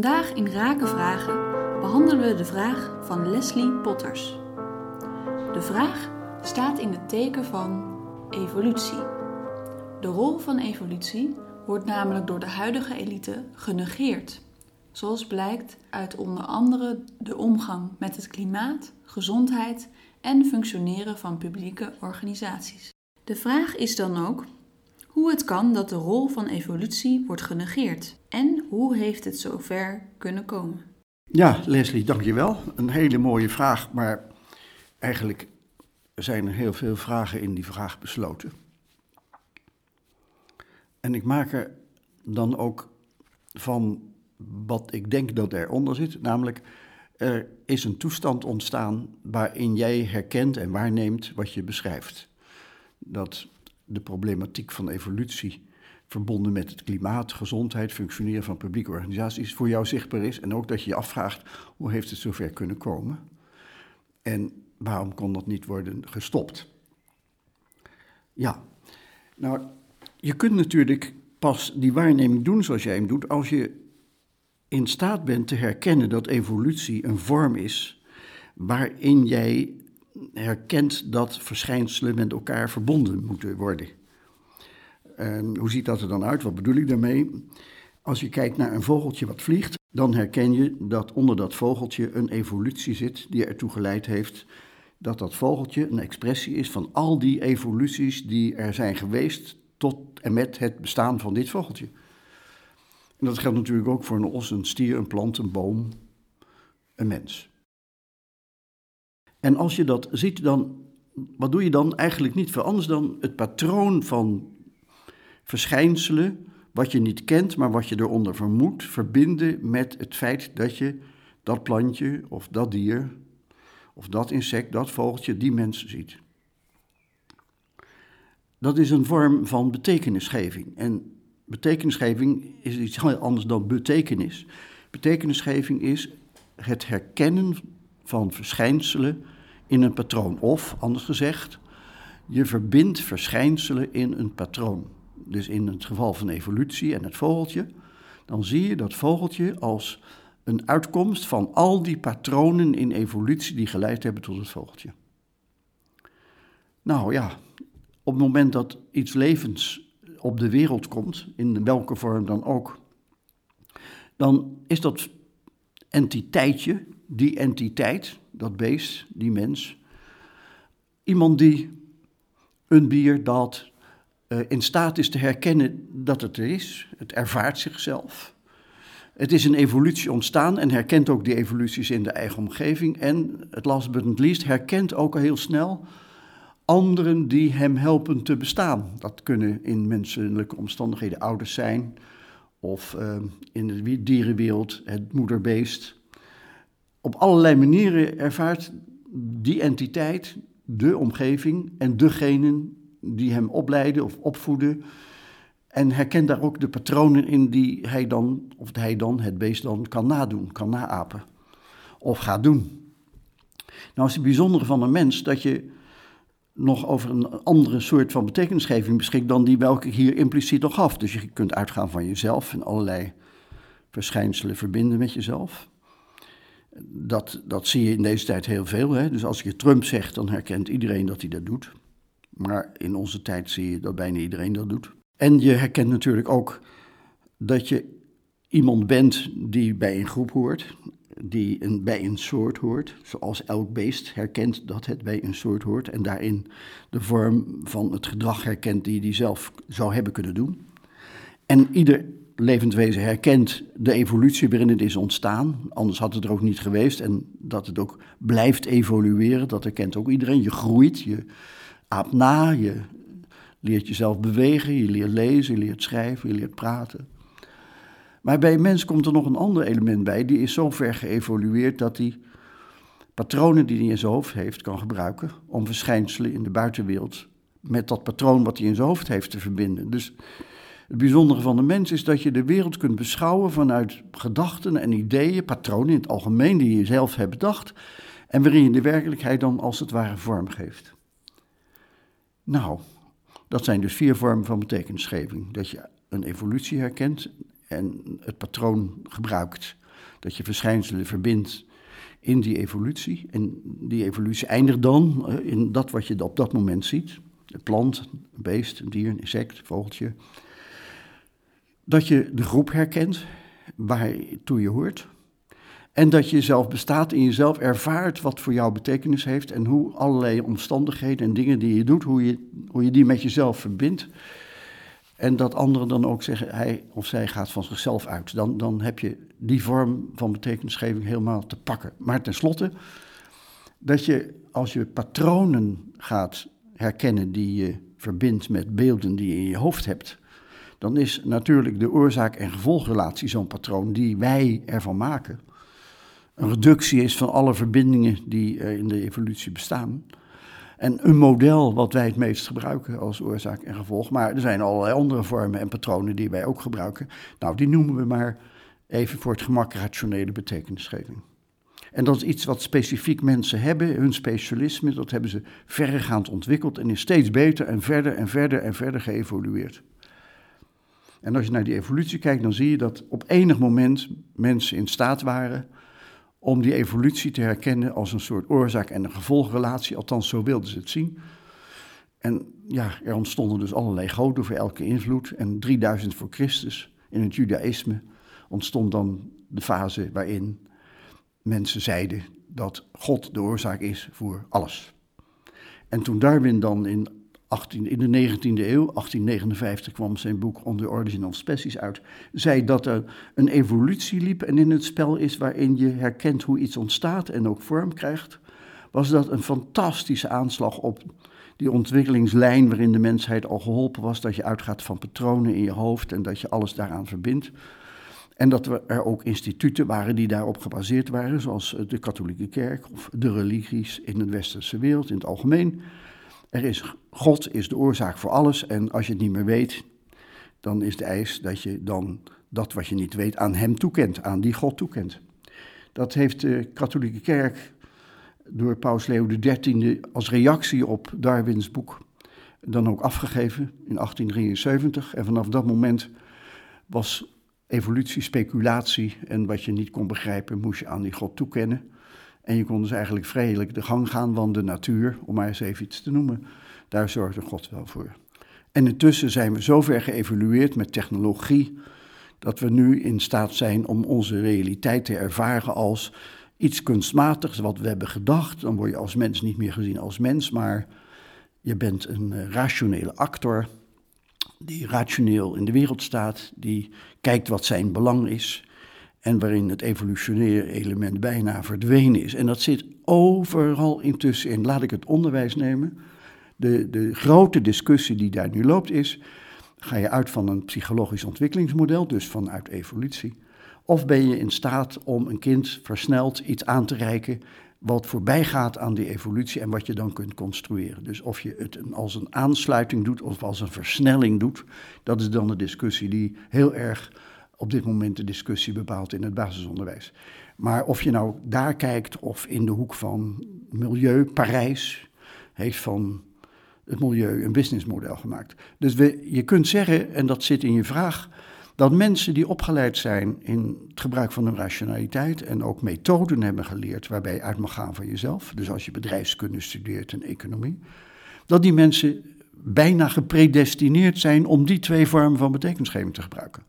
Vandaag in Raken Vragen behandelen we de vraag van Leslie Potters. De vraag staat in het teken van evolutie. De rol van evolutie wordt namelijk door de huidige elite genegeerd, zoals blijkt uit onder andere de omgang met het klimaat, gezondheid en functioneren van publieke organisaties. De vraag is dan ook hoe het kan dat de rol van evolutie wordt genegeerd en hoe heeft het zover kunnen komen? Ja, Leslie, dankjewel. Een hele mooie vraag, maar eigenlijk zijn er heel veel vragen in die vraag besloten. En ik maak er dan ook van wat ik denk dat eronder zit, namelijk er is een toestand ontstaan waarin jij herkent en waarneemt wat je beschrijft. Dat de problematiek van evolutie verbonden met het klimaat, gezondheid, functioneren van publieke organisaties voor jou zichtbaar is. En ook dat je je afvraagt hoe heeft het zover kunnen komen en waarom kon dat niet worden gestopt. Ja, nou, je kunt natuurlijk pas die waarneming doen zoals jij hem doet als je in staat bent te herkennen dat evolutie een vorm is waarin jij herkent dat verschijnselen met elkaar verbonden moeten worden. En hoe ziet dat er dan uit? Wat bedoel ik daarmee? Als je kijkt naar een vogeltje wat vliegt, dan herken je dat onder dat vogeltje een evolutie zit die ertoe geleid heeft dat dat vogeltje een expressie is van al die evoluties die er zijn geweest tot en met het bestaan van dit vogeltje. En dat geldt natuurlijk ook voor een os, een stier, een plant, een boom, een mens. En als je dat ziet, dan, wat doe je dan? Eigenlijk niet veel anders dan het patroon van verschijnselen, wat je niet kent, maar wat je eronder vermoedt, verbinden met het feit dat je dat plantje of dat dier of dat insect, dat vogeltje, die mens ziet. Dat is een vorm van betekenisgeving. En betekenisgeving is iets heel anders dan betekenis. Betekenisgeving is het herkennen van verschijnselen in een patroon. Of, anders gezegd, je verbindt verschijnselen in een patroon. Dus in het geval van evolutie en het vogeltje, dan zie je dat vogeltje als een uitkomst van al die patronen in evolutie die geleid hebben tot het vogeltje. Nou ja, op het moment dat iets levens op de wereld komt, in welke vorm dan ook, dan is dat entiteitje, die entiteit, dat beest, die mens, iemand die een bier dat uh, in staat is te herkennen dat het er is, het ervaart zichzelf. Het is een evolutie ontstaan en herkent ook die evoluties in de eigen omgeving. En het last but not least herkent ook al heel snel anderen die hem helpen te bestaan. Dat kunnen in menselijke omstandigheden ouders zijn, of uh, in de dierenwereld het moederbeest. Op allerlei manieren ervaart die entiteit de omgeving en degenen die hem opleiden of opvoeden. En herkent daar ook de patronen in die hij dan, of hij dan, het beest dan, kan nadoen, kan naapen. Of gaat doen. Nou is het bijzondere van een mens dat je nog over een andere soort van betekenisgeving beschikt dan die welke ik hier impliciet nog gaf. Dus je kunt uitgaan van jezelf en allerlei verschijnselen verbinden met jezelf. Dat, dat zie je in deze tijd heel veel. Hè? Dus als je Trump zegt, dan herkent iedereen dat hij dat doet. Maar in onze tijd zie je dat bijna iedereen dat doet. En je herkent natuurlijk ook dat je iemand bent die bij een groep hoort, die een, bij een soort hoort, zoals elk beest herkent dat het bij een soort hoort en daarin de vorm van het gedrag herkent die hij zelf zou hebben kunnen doen. En ieder levend wezen herkent de evolutie waarin het is ontstaan, anders had het er ook niet geweest en dat het ook blijft evolueren, dat herkent ook iedereen. Je groeit, je aapt na, je leert jezelf bewegen, je leert lezen, je leert schrijven, je leert praten. Maar bij een mens komt er nog een ander element bij. Die is zo ver geëvolueerd dat hij patronen die hij in zijn hoofd heeft kan gebruiken om verschijnselen in de buitenwereld met dat patroon wat hij in zijn hoofd heeft te verbinden. Dus het bijzondere van de mens is dat je de wereld kunt beschouwen vanuit gedachten en ideeën, patronen in het algemeen die je zelf hebt bedacht en waarin je de werkelijkheid dan als het ware vorm geeft. Nou, dat zijn dus vier vormen van betekenisgeving. Dat je een evolutie herkent, en het patroon gebruikt Dat je verschijnselen verbindt in die evolutie. En die evolutie eindigt dan eh, in dat wat je op dat moment ziet. Een plant, een beest, een dier, een insect, een vogeltje. Dat je de groep herkent waartoe je hoort. En dat je zelf bestaat in jezelf ervaart wat voor jou betekenis heeft en hoe allerlei omstandigheden en dingen die je doet, hoe je, hoe je die met jezelf verbindt. En dat anderen dan ook zeggen, hij of zij gaat van zichzelf uit. Dan, dan heb je die vorm van betekenisgeving helemaal te pakken. Maar tenslotte, dat je als je patronen gaat herkennen die je verbindt met beelden die je in je hoofd hebt, dan is natuurlijk de oorzaak- en gevolgrelatie zo'n patroon die wij ervan maken. Een reductie is van alle verbindingen die in de evolutie bestaan. En een model wat wij het meest gebruiken als oorzaak en gevolg. Maar er zijn allerlei andere vormen en patronen die wij ook gebruiken. Nou, die noemen we maar even voor het gemak rationele betekenisgeving. En dat is iets wat specifiek mensen hebben, hun specialisme, dat hebben ze verregaand ontwikkeld en is steeds beter en verder en verder en verder geëvolueerd. En als je naar die evolutie kijkt, dan zie je dat op enig moment mensen in staat waren om die evolutie te herkennen als een soort oorzaak- en een gevolgrelatie. Althans, zo wilden ze het zien. En ja, er ontstonden dus allerlei goden voor elke invloed. En 3000 voor Christus, in het judaïsme, ontstond dan de fase waarin mensen zeiden dat God de oorzaak is voor alles. En toen Darwin dan in 18, in de 19e eeuw, 1859 kwam zijn boek On the Origin of Species uit, zei dat er een evolutie liep en in het spel is waarin je herkent hoe iets ontstaat en ook vorm krijgt, was dat een fantastische aanslag op die ontwikkelingslijn waarin de mensheid al geholpen was, dat je uitgaat van patronen in je hoofd en dat je alles daaraan verbindt. En dat er ook instituten waren die daarop gebaseerd waren, zoals de katholieke kerk of de religies in de westerse wereld in het algemeen. Er is, God is de oorzaak voor alles en als je het niet meer weet, dan is de eis dat je dan dat wat je niet weet aan hem toekent, aan die God toekent. Dat heeft de katholieke kerk door Paus Leo XIII als reactie op Darwins boek dan ook afgegeven in 1873. En vanaf dat moment was evolutie speculatie en wat je niet kon begrijpen moest je aan die God toekennen. En je kon dus eigenlijk vredelijk de gang gaan, want de natuur, om maar eens even iets te noemen, daar zorgde God wel voor. En intussen zijn we zover geëvolueerd met technologie, dat we nu in staat zijn om onze realiteit te ervaren als iets kunstmatigs wat we hebben gedacht. Dan word je als mens niet meer gezien als mens, maar je bent een rationele actor die rationeel in de wereld staat, die kijkt wat zijn belang is en waarin het evolutionaire element bijna verdwenen is. En dat zit overal intussen in. Laat ik het onderwijs nemen. De, de grote discussie die daar nu loopt is, ga je uit van een psychologisch ontwikkelingsmodel, dus vanuit evolutie, of ben je in staat om een kind versneld iets aan te reiken wat voorbij gaat aan die evolutie en wat je dan kunt construeren. Dus of je het als een aansluiting doet of als een versnelling doet, dat is dan de discussie die heel erg op dit moment de discussie bepaalt in het basisonderwijs. Maar of je nou daar kijkt of in de hoek van milieu, Parijs heeft van het milieu een businessmodel gemaakt. Dus we, je kunt zeggen, en dat zit in je vraag, dat mensen die opgeleid zijn in het gebruik van hun rationaliteit en ook methoden hebben geleerd waarbij je uit mag gaan van jezelf, dus als je bedrijfskunde studeert en economie, dat die mensen bijna gepredestineerd zijn om die twee vormen van betekenisgeving te gebruiken.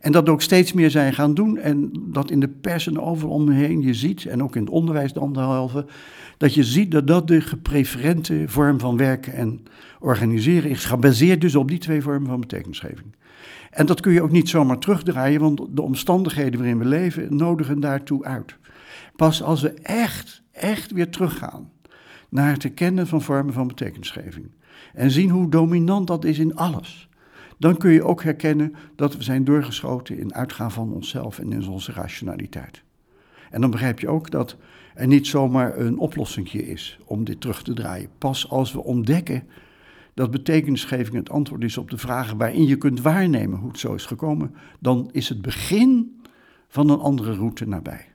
En dat ook steeds meer zijn gaan doen. En dat in de pers en overal omheen je ziet, en ook in het onderwijs de anderhalve, dat je ziet dat dat de gepreferente vorm van werken en organiseren is. Gebaseerd dus op die twee vormen van betekenisgeving. En dat kun je ook niet zomaar terugdraaien, want de omstandigheden waarin we leven nodigen daartoe uit. Pas als we echt, echt weer teruggaan naar het herkennen van vormen van betekenisgeving. En zien hoe dominant dat is in alles dan kun je ook herkennen dat we zijn doorgeschoten in uitgaan van onszelf en in onze rationaliteit. En dan begrijp je ook dat er niet zomaar een oplossing is om dit terug te draaien. Pas als we ontdekken dat betekenisgeving het antwoord is op de vragen waarin je kunt waarnemen hoe het zo is gekomen, dan is het begin van een andere route nabij.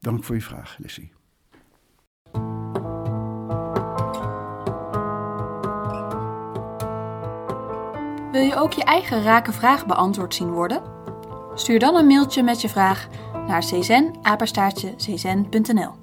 Dank voor je vraag, Lissy. Wil je ook je eigen rake vraag beantwoord zien worden? Stuur dan een mailtje met je vraag naar czen, apenstaartje, czen.nl.